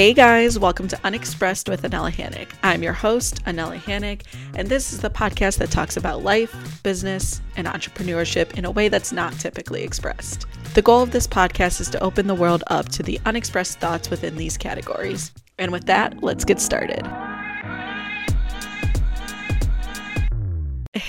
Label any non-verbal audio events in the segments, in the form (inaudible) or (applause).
Hey guys, welcome to Unexpressed with Anella Hannick. I'm your host, Anella Hannick, and this is the podcast that talks about life, business, and entrepreneurship in a way that's not typically expressed. The goal of this podcast is to open the world up to the unexpressed thoughts within these categories. And with that, let's get started.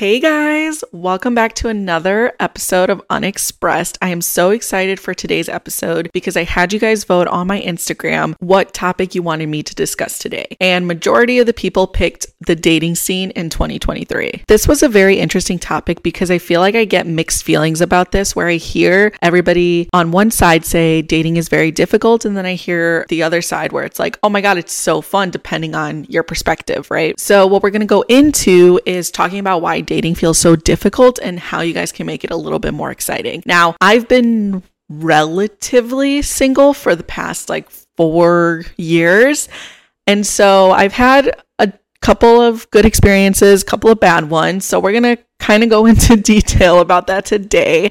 Hey guys, welcome back to another episode of Unexpressed. I am so excited for today's episode because I had you guys vote on my Instagram what topic you wanted me to discuss today. And majority of the people picked the dating scene in 2023. This was a very interesting topic because I feel like I get mixed feelings about this where I hear everybody on one side say dating is very difficult and then I hear the other side where it's like, "Oh my god, it's so fun" depending on your perspective, right? So what we're going to go into is talking about why dating feels so difficult and how you guys can make it a little bit more exciting. Now, I've been relatively single for the past like four years. And so I've had a couple of good experiences, a couple of bad ones. So we're going to kind of go (laughs) into detail about that today.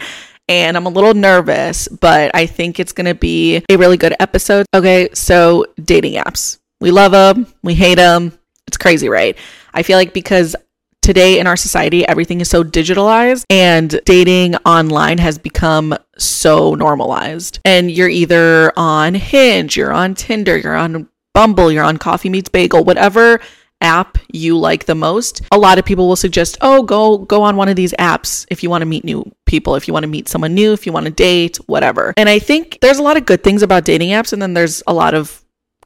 And I'm a little nervous, but I think it's going to be a really good episode. Okay, so dating apps. We love them, we hate them. It's crazy, right? I feel like because today in our society, everything is so digitalized and dating online has become so normalized. And you're either on Hinge, you're on Tinder, you're on Bumble, you're on Coffee Meets Bagel, whatever app you like the most a lot of people will suggest oh go go on one of these apps if you want to meet new people if you want to meet someone new if you want to date whatever and i think there's a lot of good things about dating apps and then there's a lot of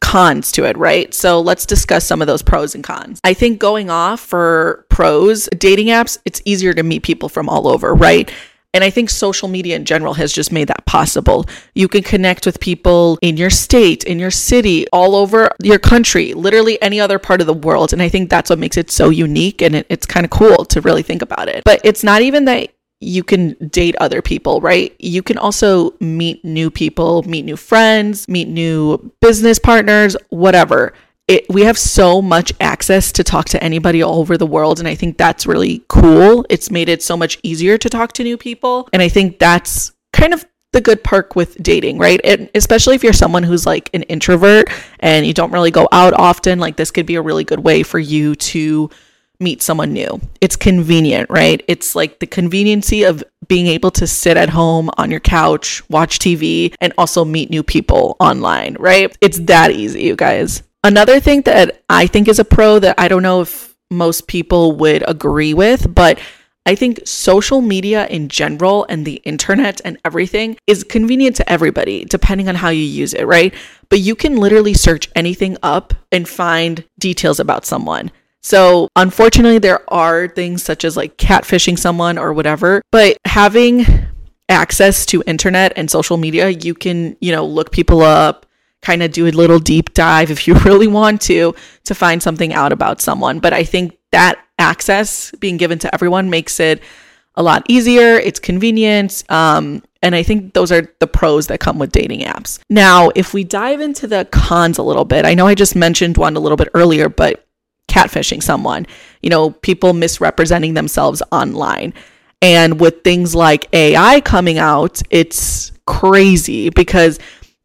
cons to it, right? So let's discuss some of those pros and cons. I think going off for pros, dating apps, it's easier to meet people from all over, right? And I think social media in general has just made that possible. You can connect with people in your state, in your city, all over your country, literally any other part of the world. And I think that's what makes it so unique and it, it's kind of cool to really think about it. But it's not even that you can date other people, right? You can also meet new people, meet new friends, meet new business partners, whatever. It, we have so much access to talk to anybody all over the world and i think that's really cool it's made it so much easier to talk to new people and i think that's kind of the good perk with dating right and especially if you're someone who's like an introvert and you don't really go out often like this could be a really good way for you to meet someone new. It's convenient, right? It's like the conveniency of being able to sit at home on your couch, watch TV, and also meet new people online, right? It's that easy, you guys. Another thing that I think is a pro that I don't know if most people would agree with, but I think social media in general and the internet and everything is convenient to everybody, depending on how you use it, right? But you can literally search anything up and find details about someone. So, unfortunately, there are things such as like catfishing someone or whatever, but having access to internet and social media, you can, you know, look people up, kind of do a little deep dive (laughs) if you really want to to find something out about someone. But I think that access being given to everyone makes it a lot easier. It's convenient. Um, and I think those are the pros that come with dating apps. Now, if we dive into the cons a little bit, I know I just mentioned one a little bit earlier, but catfishing someone, you know, people misrepresenting themselves online. And with things like AI coming out, it's crazy because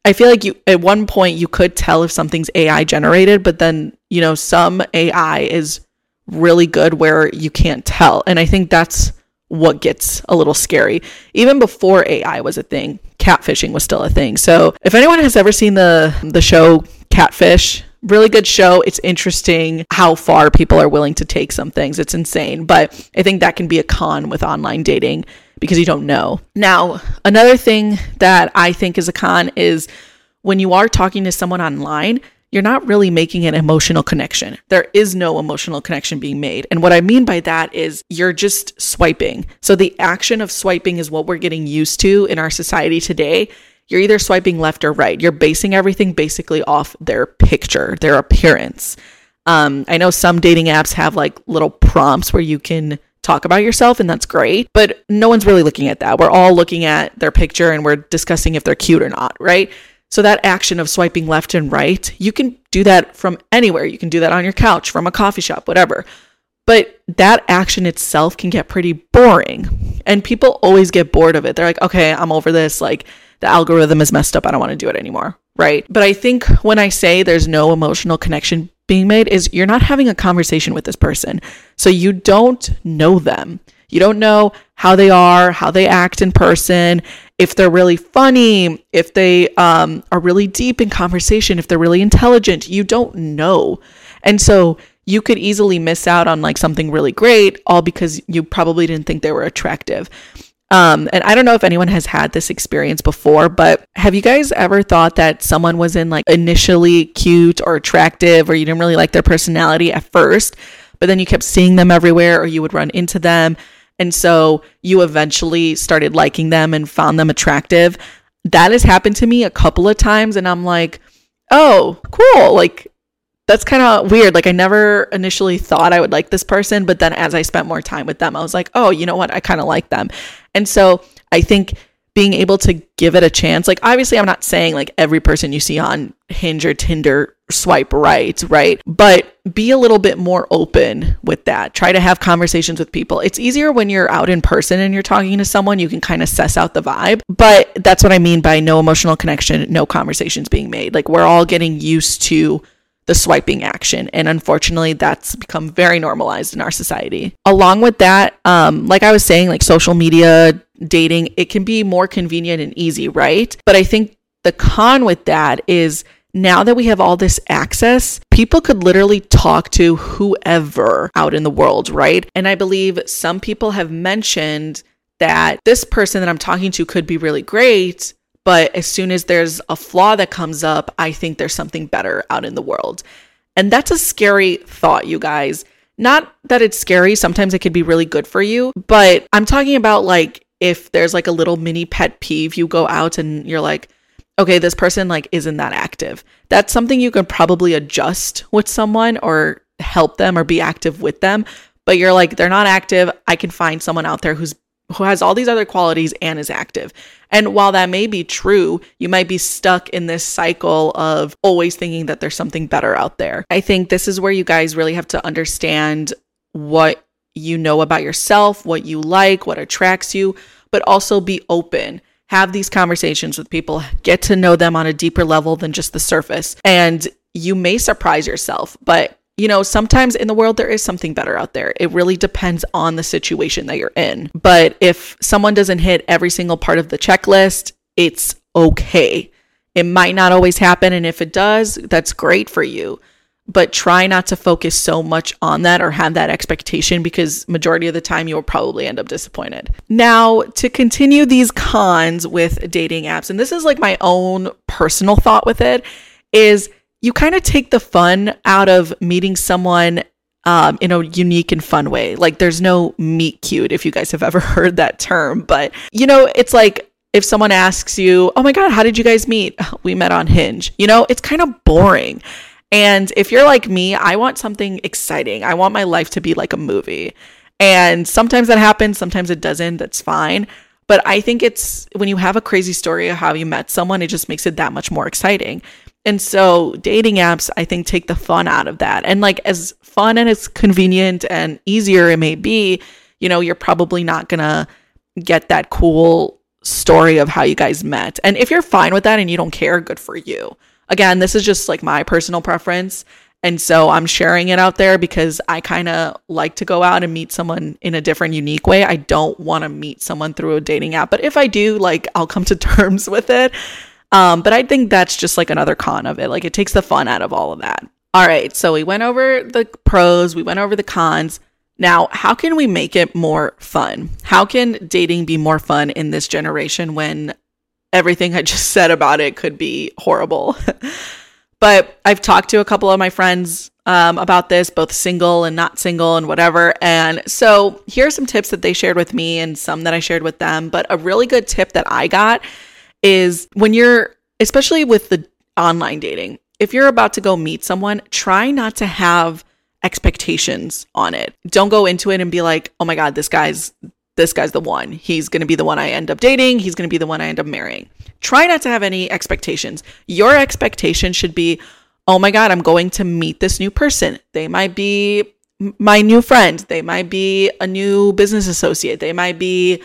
I feel like you at one point you could tell if something's AI generated, but then, you know, some AI is really good where you can't tell. And I think that's what gets a little scary. Even before AI was a thing, catfishing was still a thing. So, if anyone has ever seen the the show Catfish, really good show. It's interesting how far people are willing to take some things. It's insane. But I think that can be a con with online dating because you don't know. Now, another thing that I think is a con is when you are talking to someone online, you're not really making an emotional connection. There is no emotional connection being made. And what I mean by that is you're just swiping. So the action of swiping is what we're getting used to in our society today you're either swiping left or right. You're basing everything basically off their picture, their appearance. Um, I know some dating apps have like little prompts where you can talk about yourself, and that's great, but no one's really looking at that. We're all looking at their picture and we're discussing if they're cute or not, right? So that action of swiping left and right, you can do that from anywhere. You can do that on your couch, from a coffee shop, whatever. But that action itself can get pretty boring. And people always get bored of it. They're like, okay, I'm over this. Like, the algorithm is messed up. I don't want to do it anymore. Right. But I think when I say there's no emotional connection being made, is you're not having a conversation with this person. So you don't know them. You don't know how they are, how they act in person, if they're really funny, if they um, are really deep in conversation, if they're really intelligent. You don't know. And so you could easily miss out on like something really great all because you probably didn't think they were attractive. Um, and I don't know if anyone has had this experience before, but have you guys ever thought that someone was in like initially cute or attractive, or you didn't really like their personality at first, but then you kept seeing them everywhere, or you would run into them, and so you eventually started liking them and found them attractive? That has happened to me a couple of times, and I'm like, oh, cool. Like that's kind of weird. Like I never initially thought I would like this person, but then as I spent more time with them, I was like, "Oh, you know what? I kind of like them." And so, I think being able to give it a chance. Like obviously I'm not saying like every person you see on Hinge or Tinder swipe right, right? But be a little bit more open with that. Try to have conversations with people. It's easier when you're out in person and you're talking to someone, you can kind of suss out the vibe. But that's what I mean by no emotional connection, no conversations being made. Like we're all getting used to the swiping action. And unfortunately, that's become very normalized in our society. Along with that, um, like I was saying, like social media, dating, it can be more convenient and easy, right? But I think the con with that is now that we have all this access, people could literally talk to whoever out in the world, right? And I believe some people have mentioned that this person that I'm talking to could be really great, but as soon as there's a flaw that comes up, I think there's something better out in the world. And that's a scary thought, you guys. Not that it's scary, sometimes it could be really good for you, but I'm talking about like if there's like a little mini pet peeve, you go out and you're like, okay, this person like isn't that active. That's something you can probably adjust with someone or help them or be active with them. But you're like, they're not active. I can find someone out there who's who has all these other qualities and is active. And while that may be true, you might be stuck in this cycle of always thinking that there's something better out there. I think this is where you guys really have to understand what you know about yourself, what you like, what attracts you, but also be open. Have these conversations with people, get to know them on a deeper level than just the surface. And you may surprise yourself, but you know, sometimes in the world there is something better out there. It really depends on the situation that you're in. But if someone doesn't hit every single part of the checklist, it's okay. It might not always happen. And if it does, that's great for you. But try not to focus so much on that or have that expectation because majority of the time you'll probably end up disappointed. Now, to continue these cons with dating apps, and this is like my own personal thought with it, is you kind of take the fun out of meeting someone um, in a unique and fun way. Like there's no meet cute if you guys have ever (laughs) heard that term, but you know, it's like if someone asks you, "Oh my god, how did you guys meet?" (laughs) We met on Hinge. You know, it's kind of boring. And if you're like me, I want something exciting. I want my life to be like a movie. And sometimes that happens, sometimes it doesn't. That's fine. But I think it's when you have a crazy story of how you met someone, it just makes it that much more exciting. And so dating apps, I think, take the fun out of that. And like as fun and as convenient and easier it may be, you know, you're probably not gonna get that cool story of how you guys met. And if you're fine with that and you don't care, good for you. Again, this is just like my personal preference. And so I'm sharing it out there because I kind of like to go out and meet someone in a different, unique way. I don't want to meet someone through a dating app, but if I do, like, I'll come to (laughs) terms with it. Um, but I think that's just like another con of it. Like it takes the fun out of all of that. All right. So we went over the pros, we went over the cons. Now, how can we make it more fun? How can dating be more fun in this generation when everything I just (laughs) said about it could be horrible? (laughs) but I've talked to a couple of my friends um, about this, both single and not single and whatever. And so here are some tips that they shared with me and some that I shared with them. But a really good tip that I got is when you're, especially with the online dating, if you're about to go meet someone, try not to have expectations on it. Don't go into it and be like, "Oh my god, this guy's this guy's the one. He's going to be the one I end up dating. He's going to be the one I end up marrying." Try not to have any expectations. Your expectation should be, "Oh my god, I'm going to meet this new person. They might be my new friend. They might be a new business associate. They might be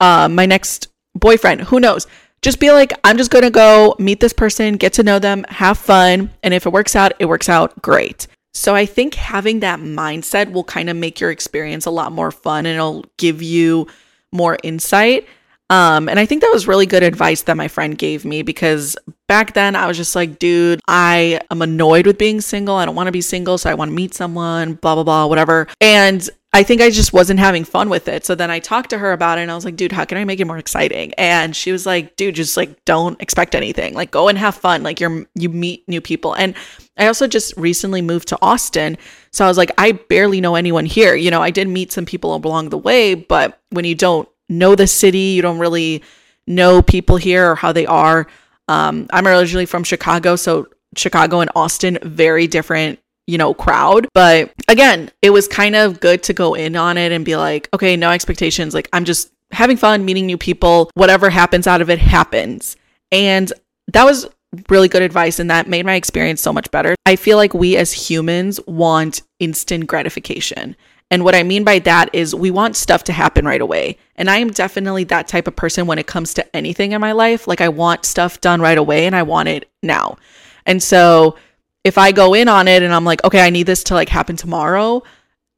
uh, my next boyfriend. Who knows?" Just be like, I'm just gonna go meet this person, get to know them, have fun. And if it works out, it works out great. So I think having that mindset will kind of make your experience a lot more fun and it'll give you more insight. Um, and I think that was really good advice that my friend gave me because back then I was just like, dude, I am annoyed with being single. I don't want to be single, so I want to meet someone, blah, blah, blah, whatever. And I think I just wasn't having fun with it. So then I talked to her about it and I was like, dude, how can I make it more exciting? And she was like, dude, just like don't expect anything. Like go and have fun. Like you're you meet new people. And I also just recently moved to Austin. So I was like, I barely know anyone here. You know, I did meet some people along the way, but when you don't know the city, you don't really know people here or how they are. Um, I'm originally from Chicago, so Chicago and Austin, very different you know, crowd. But again, it was kind of good to go in on it and be like, okay, no expectations. Like, I'm just having fun, meeting new people. Whatever happens out of it happens. And that was really good advice. And that made my experience so much better. I feel like we as humans want instant gratification. And what I mean by that is we want stuff to happen right away. And I am definitely that type of person when it comes to anything in my life. Like, I want stuff done right away and I want it now. And so, if I go in on it and I'm like, okay, I need this to like happen tomorrow,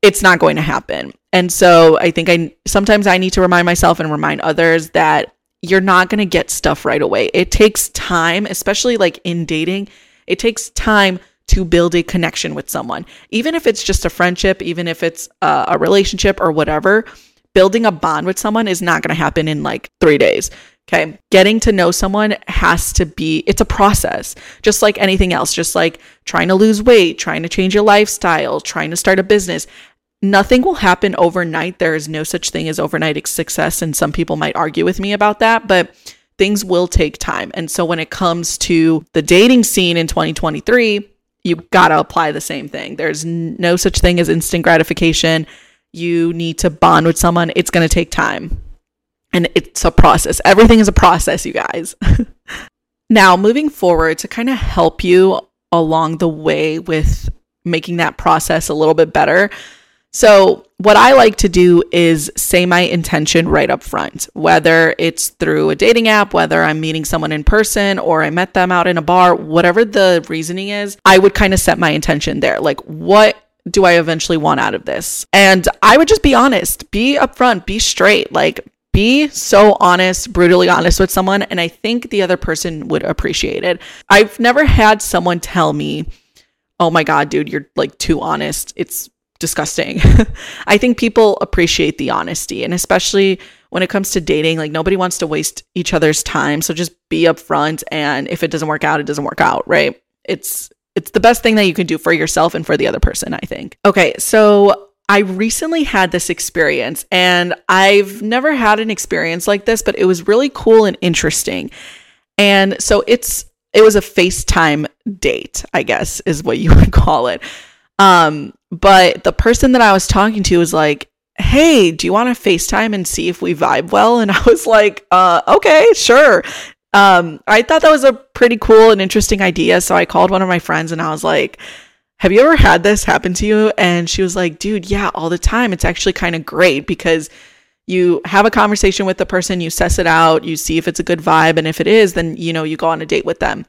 it's not going to happen. And so I think I sometimes I need to remind myself and remind others that you're not going to get stuff right away. It takes time, especially like in dating. It takes time to build a connection with someone. Even if it's just a friendship, even if it's a, a relationship or whatever, building a bond with someone is not going to happen in like 3 days. Okay. Getting to know someone has to be, it's a process, just like anything else, just like trying to lose weight, trying to change your lifestyle, trying to start a business. Nothing will happen overnight. There is no such thing as overnight success. And some people might argue with me about that, but things will take time. And so when it comes to the dating scene in 2023, you got to apply the same thing. There's no such thing as instant gratification. You need to bond with someone, it's going to take time and it's a process. Everything is a process, you guys. (laughs) now, moving forward to kind of help you along the way with making that process a little bit better. So, what I like to do is say my intention right up front, whether it's through a dating app, whether I'm meeting someone in person or I met them out in a bar, whatever the reasoning is, I would kind of set my intention there. Like, what do I eventually want out of this? And I would just be honest, be upfront, be straight. Like, be so honest, brutally honest with someone, and I think the other person would appreciate it. I've never had someone tell me, oh my God, dude, you're like too honest. It's disgusting. (laughs) I think people appreciate the honesty, and especially when it comes to dating, like nobody wants to waste each other's time. So just be upfront, and if it doesn't work out, it doesn't work out, right? It's it's the best thing that you can do for yourself and for the other person, I think. Okay, so I recently had this experience and I've never had an experience like this, but it was really cool and interesting. And so it's it was a FaceTime date, I guess is what you (laughs) would call it. Um, but the person that I was talking to was like, "Hey, do you want to FaceTime and see if we vibe well?" And (laughs) I was like, "Uh, okay, sure." Um, I thought that was a pretty cool and interesting idea, so I called one of my friends and I was like, have you ever had this happen to you? And she was like, dude, yeah, all the time. It's actually kind of great because you have a conversation with the person, you suss it out, you see if it's a good vibe. And if it is, then, you know, you go on a date with them.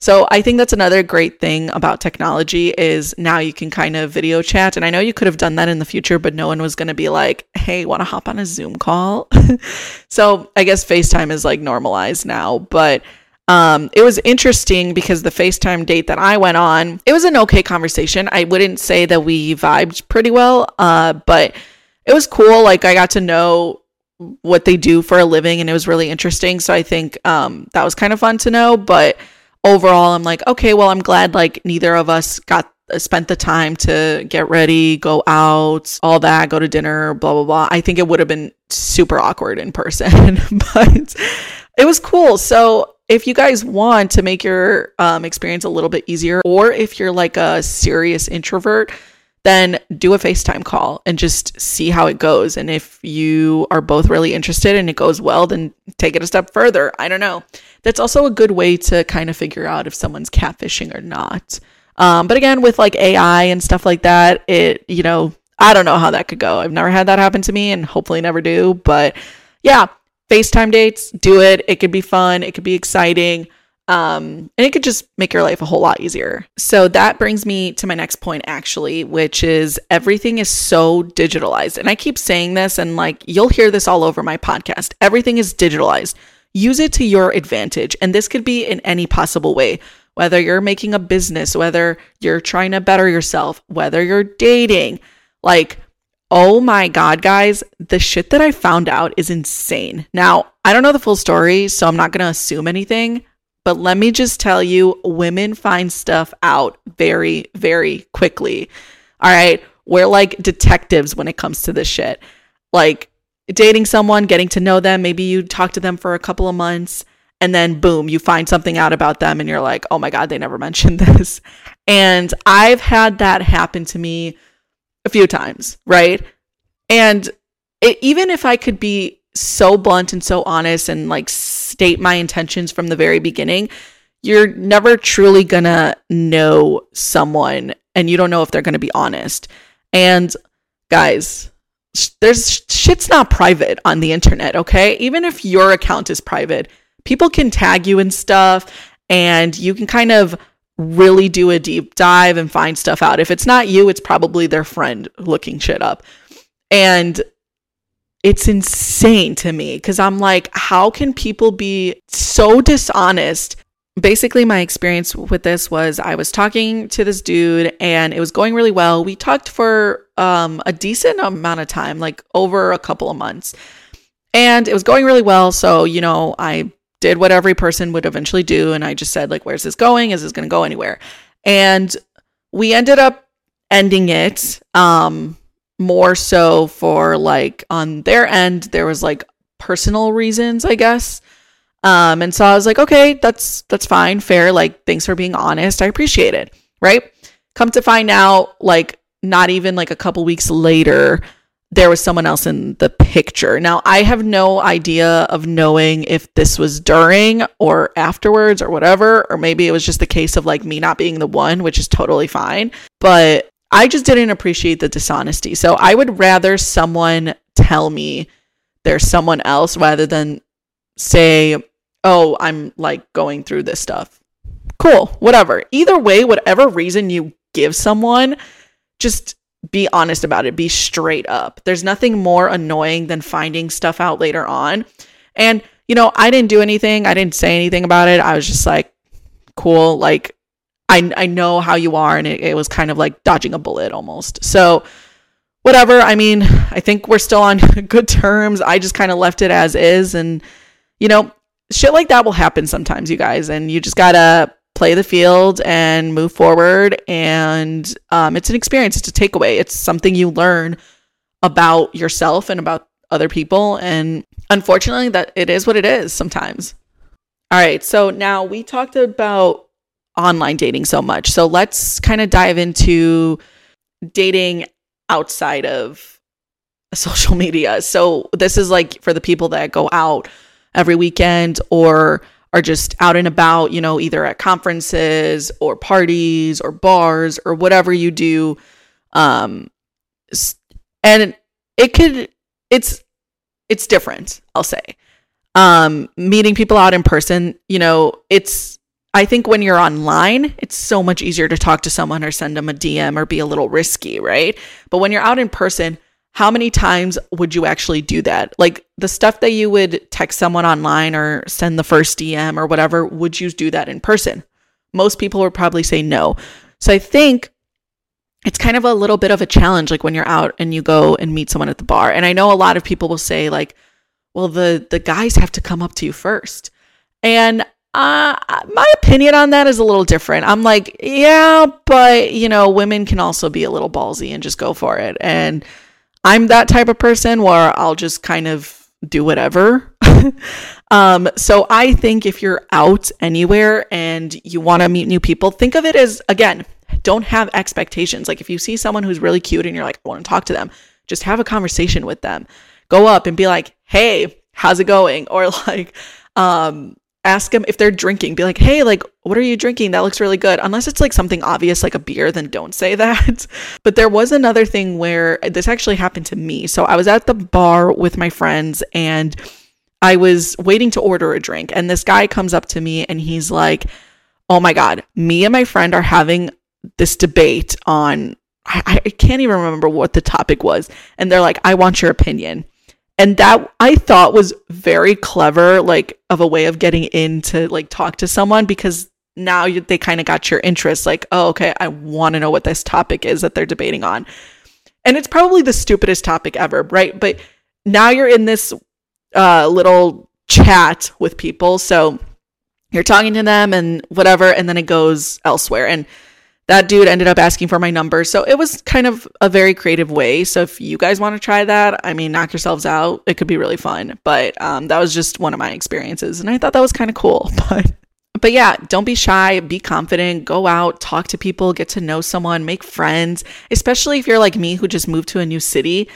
So I think that's another great thing about technology is now you can kind of video chat. And I know you could have done that in the future, but no one was going to be like, hey, want to hop on a Zoom call? (laughs) so I guess FaceTime is like normalized now. But um, it was interesting because the FaceTime date that I went on, it was an okay conversation. I wouldn't say that we vibed pretty well, uh, but it was cool. Like I got to know what they do for a living, and it was really interesting. So I think um, that was kind of fun to know. But overall, I'm like, okay, well, I'm glad like neither of us got uh, spent the time to get ready, go out, all that, go to dinner, blah blah blah. I think it would have been super awkward in person, (laughs) but it was cool. So if you guys want to make your um, experience a little bit easier, or if you're like a serious introvert, then do a FaceTime call and just see how it goes. And if you are both really interested and it goes well, then take it a step further. I don't know. That's also a good way to kind of figure out if someone's catfishing or not. Um, but again, with like AI and stuff like that, it, you know, I don't know how that could go. I've never had that happen to me and hopefully never do. But yeah, FaceTime dates, do it. It could be fun, it could be exciting. Um, and it could just make your life a whole lot easier. So that brings me to my next point, actually, which is everything is so digitalized. And I keep saying this, and like you'll hear this all over my podcast. Everything is digitalized. Use it to your advantage. And this could be in any possible way, whether you're making a business, whether you're trying to better yourself, whether you're dating. Like, oh my God, guys, the shit that I found out is insane. Now, I don't know the full story, so I'm not going to assume anything but let me just tell you, women find stuff out very, very quickly. All right. We're like detectives when it comes to this shit. Like dating someone, getting to know them, maybe you talk to them for a couple of months, and then boom, you find something out about them and you're like, oh my God, they never (laughs) mentioned this. And I've had that happen to me a few times, right? And it, even if I could be so blunt and so honest and like state my intentions from the very beginning, you're never truly gonna know someone and you don't know if they're gonna be honest. And guys, there's shit's not private on the internet, okay? Even if your account is private, people can tag you and stuff and you can kind of really do a deep dive and find stuff out. If it's not you, it's probably their friend looking shit up. And it's insane to me because I'm like, how can people be so dishonest? Basically, my experience with this was I was talking to this dude and it was going really well. We talked for um, a decent amount of time, like over a couple of months. And it was going really well. So, you know, I did what every person would eventually do. And I just said, like, where's this going? Is this going to go anywhere? And we ended up ending it. Um, more so for like on their end there was like personal reasons i guess um and so i was like okay that's that's fine fair like thanks for being honest i appreciate it right come to find out like not even like a couple weeks later there was someone else in the picture now i have no idea of knowing if this was during or afterwards or whatever or maybe it was just the case of like me not being the one which is totally fine but I just didn't appreciate the dishonesty. So I would rather someone tell me there's someone else rather than say, oh, I'm like going through this stuff. Cool, whatever. Either way, whatever reason you give someone, just be honest about it. Be straight up. There's nothing more annoying than finding stuff out later on. And, you know, I didn't do anything. I didn't say anything about it. I was just like, cool. Like, I, I know how you are and it, it was kind of like dodging a bullet almost so whatever i mean i think we're still on (laughs) good terms i just kind of left it as is and you know shit like that will happen sometimes you guys and you just gotta play the field and move forward. And um, it's an experience. It's a takeaway. It's something you learn about yourself and about other people. And unfortunately that it is what it is sometimes. All right. So now we talked about online dating so much. So let's kind of dive into dating outside of (laughs) social media. So this is like for the people that go out every weekend or are just out and about, you know, either at conferences or parties or bars or whatever you do. Um and it could it's it's different, I'll say. Um meeting people out in person, you know, it's I think when you're online, it's so much easier to talk to someone or send them a DM or be a little risky, right? But when you're out in person, how many times would you actually do that? Like the stuff that you would text someone online or send the first DM or whatever, would you do that in person? Most people would probably say no. So I think it's kind of a little bit of a challenge like when you're out and you go and meet someone at the bar. And I know a lot of people will say like, well the the guys have to come up to you first. And uh, my opinion on that is a little different. I'm like, yeah, but you know, women can also be a little ballsy and just go for it. And I'm that type of person where I'll just kind of do whatever. (laughs) um, so I think if you're out anywhere and you want to meet new people, think of it as again, don't have expectations. Like if you see someone who's really cute and you're like, I want to talk to them, just have a conversation with them. Go up and be like, hey, how's it going? (laughs) Or like, um, ask them if they're drinking. Be like hey like what are you drinking? That looks really good. Unless it's like something obvious like a beer then don't say (laughs) that. But there was another thing where this actually happened to me. So i was at the bar with my friends and I was waiting to order a drink, and this guy comes up to me and he's like, Oh my God, me and my friend are having this debate on, I, I can't even remember what the topic was. And they're like, I want your opinion. And that I thought was very clever, like of a way of getting in to like talk to someone because now you, they kind of got your interest. Like, oh, okay, I want to know what this topic is that they're debating on. And it's probably the stupidest topic ever, right? But now you're in this uh, little chat with people. So you're talking to them and whatever, and then it goes elsewhere. And that dude ended up asking for my number. So it was kind of a very creative way. So if you guys want to try that, I mean, knock yourselves out. It could be really fun. But um, that was just one of my experiences. And I thought that was kind of cool. (laughs) But but yeah, don't be shy, be confident, go out, talk to people, get to know someone, make friends, especially if you're like me who just moved to a new city.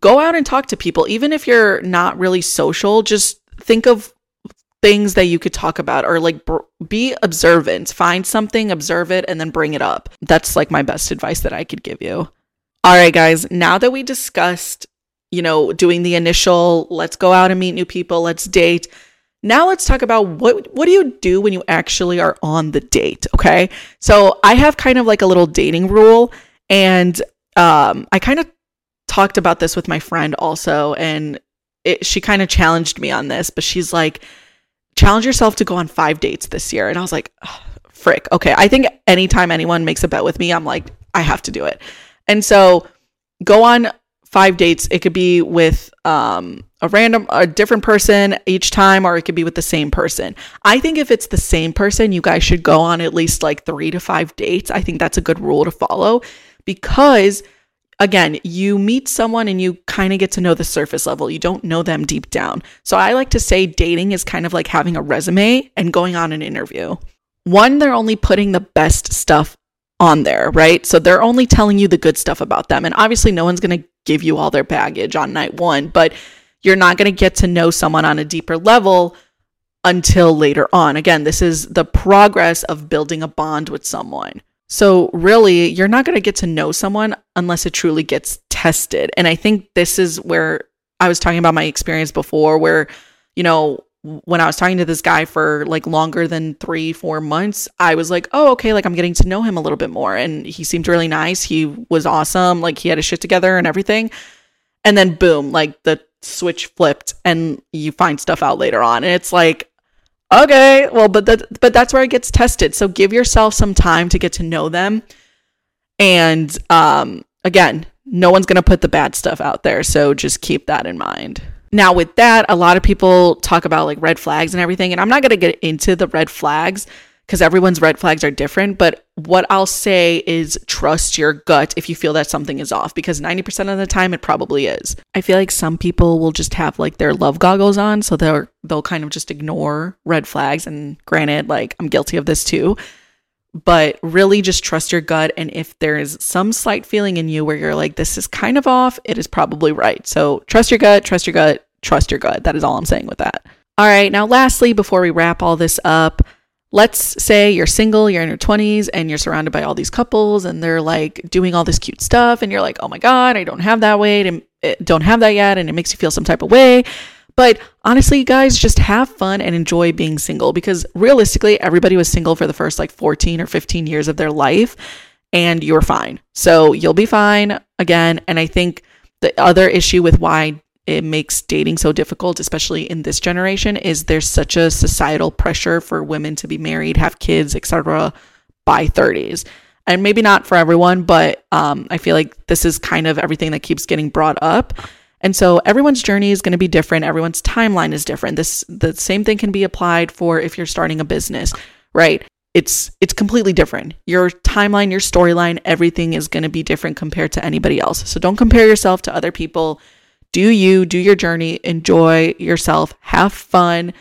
Go out and talk to people. Even if you're not really social, just think of things that you could talk about or like br- be observant. Find something, observe it, and then bring it up. That's like my best advice that I could give you. All right, guys, now that we discussed, you know, doing the initial let's go out and meet new people, let's date. Now let's talk about what what do you do when you actually are on the date, okay? So, I have kind of like a little dating rule and um I kind of talked about this with my friend also and it, she kind of challenged me on this, but she's like challenge yourself to go on five dates this year. And I was like, frick. Okay. I think anytime anyone makes a bet with me, I'm like, I have to do it. And so go on five dates. It could be with um, a random, a different person each time, or it could be with the same person. I think if it's the same person, you guys should go on at least like three to five dates. I think that's a good rule to follow because again, you meet someone and you kind of get to know the surface level. You don't know them deep down. So I like to say dating is kind of like having a resume and going on an interview. One, they're only putting the best stuff on there, right? So they're only telling you the good stuff about them. And obviously, no one's going to give you all their baggage on night one, but you're not going to get to know someone on a deeper level until later on. Again, this is the progress of building a bond with someone. So, really, you're not going to get to know someone unless it truly gets tested. And I think this is where I was talking about my experience before, where, you know, when I was talking to this guy for like longer than three, four months, I was like, oh, okay, like I'm getting to know him a little bit more. And he seemed really nice. He was awesome. Like he had his shit together and everything. And then boom, like the switch flipped and you find stuff out later on. And it's like, okay, well, but that but that's where it gets tested. So give yourself some time to get to know them. And um, again, no one's gonna put the bad stuff out there, so just keep that in mind. Now, with that, a lot of people talk about like red flags and everything, and I'm not gonna get into the red flags because everyone's red flags are different. But what I'll say is trust your gut if you feel that something is off, because 90% of the time it probably is. I feel like some people will just have like their love goggles on, so they're they'll kind of just ignore red flags. And granted, like I'm guilty of this too. But really just trust your gut. And if there is some slight feeling in you where you're like, this is kind of off, it is probably right. So trust your gut, trust your gut, trust your gut. That is all I'm saying with that. All right. Now, lastly, before we wrap all this up, let's say you're single, you're in your 20s, and you're surrounded by all these couples, and they're like doing all this cute stuff, and you're like, oh my God, I don't have that weight, and eh, don't have that yet, and it makes you feel some type of way. But honestly, guys, just have fun and enjoy being single because realistically, everybody was single for the first like 14 or 15 years of their life, and you're fine. So you'll be fine again. And I think the other issue with why it makes dating so difficult, especially in this generation, is there's such a societal pressure for women to be married, have kids, etc. by 30s. And maybe not for everyone, but um, I feel like this is kind of everything that keeps getting brought up. And so everyone's journey is going to be different. Everyone's timeline is different. This the same thing can be applied for if you're starting a business, right? It's it's completely different. Your timeline, your storyline, everything is going to be different compared to anybody else. So don't compare yourself to other people do you, do your journey, enjoy yourself, have fun,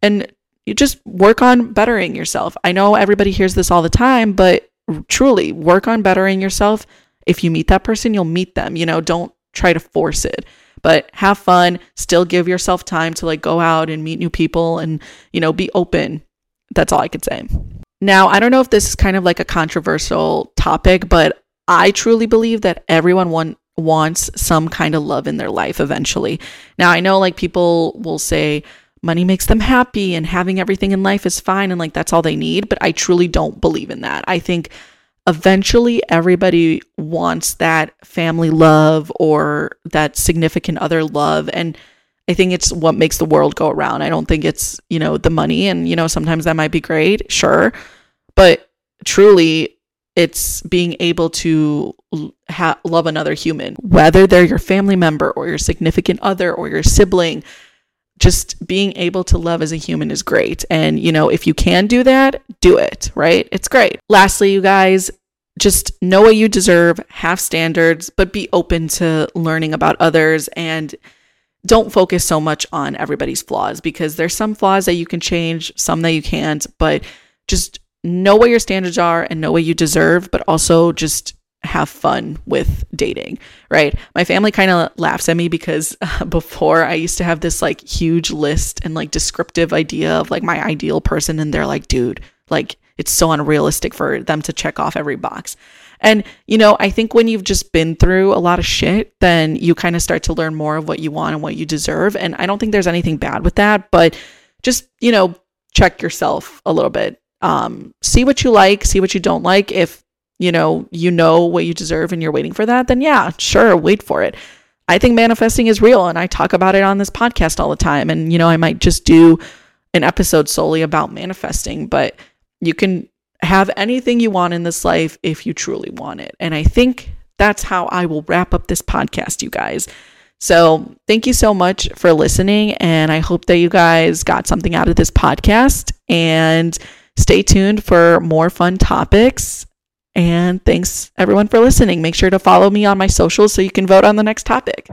and you just work on bettering yourself. I know everybody hears this all the time, but truly work on bettering yourself. If you meet that person, you'll meet them. You know, don't try to force it, but have fun, still give yourself time to like go out and meet new people and, you know, be open. That's all I could say. Now, I don't know if this is kind of like a controversial topic, but I truly believe that everyone want wants some kind of love in their life eventually. Now, I know like people will say money makes them happy and having everything in life is fine and like that's all they need, but I truly don't believe in that. I think eventually everybody wants that family love or that significant other love and I think it's what makes the world go around. I don't think it's, you know, the money and you know sometimes that might be great, sure. But truly it's being able to ha- love another human, whether they're your family member or your significant other or your sibling. Just being able to love as a human is great. And, you know, if you can do that, do it, right? It's great. Lastly, you guys, just know what you deserve, have standards, but be open to learning about others and don't focus so much on everybody's flaws because there's some flaws that you can change, some that you can't, but just know what your standards are and know what you deserve, but also just have fun with dating, right? My family kind of laughs at me because (laughs) uh, before I used to have this like huge list and like descriptive idea of like my ideal person, and they're like, dude, like it's so unrealistic for them to check off every box. And, you know, I think when you've just been through a lot of shit, then you kind of start to learn more of what you want and what you deserve. And I don't think there's anything bad with that, but just, you know, check yourself a little bit um, see what you like, see what you don't like. If you know you know what you deserve and you're waiting for that, then yeah, sure, wait for it. I think manifesting is real, and I talk about it on this podcast all the time. And you know, I might just do an episode solely about manifesting, but you can have anything you want in this life if you truly want it. And I think that's how I will wrap up this podcast, you guys. So, thank you so much for listening. And I hope that you guys got something out of this podcast. And Stay tuned for more fun topics. And thanks everyone for listening. Make sure to follow me on my socials so you can vote on the next topic.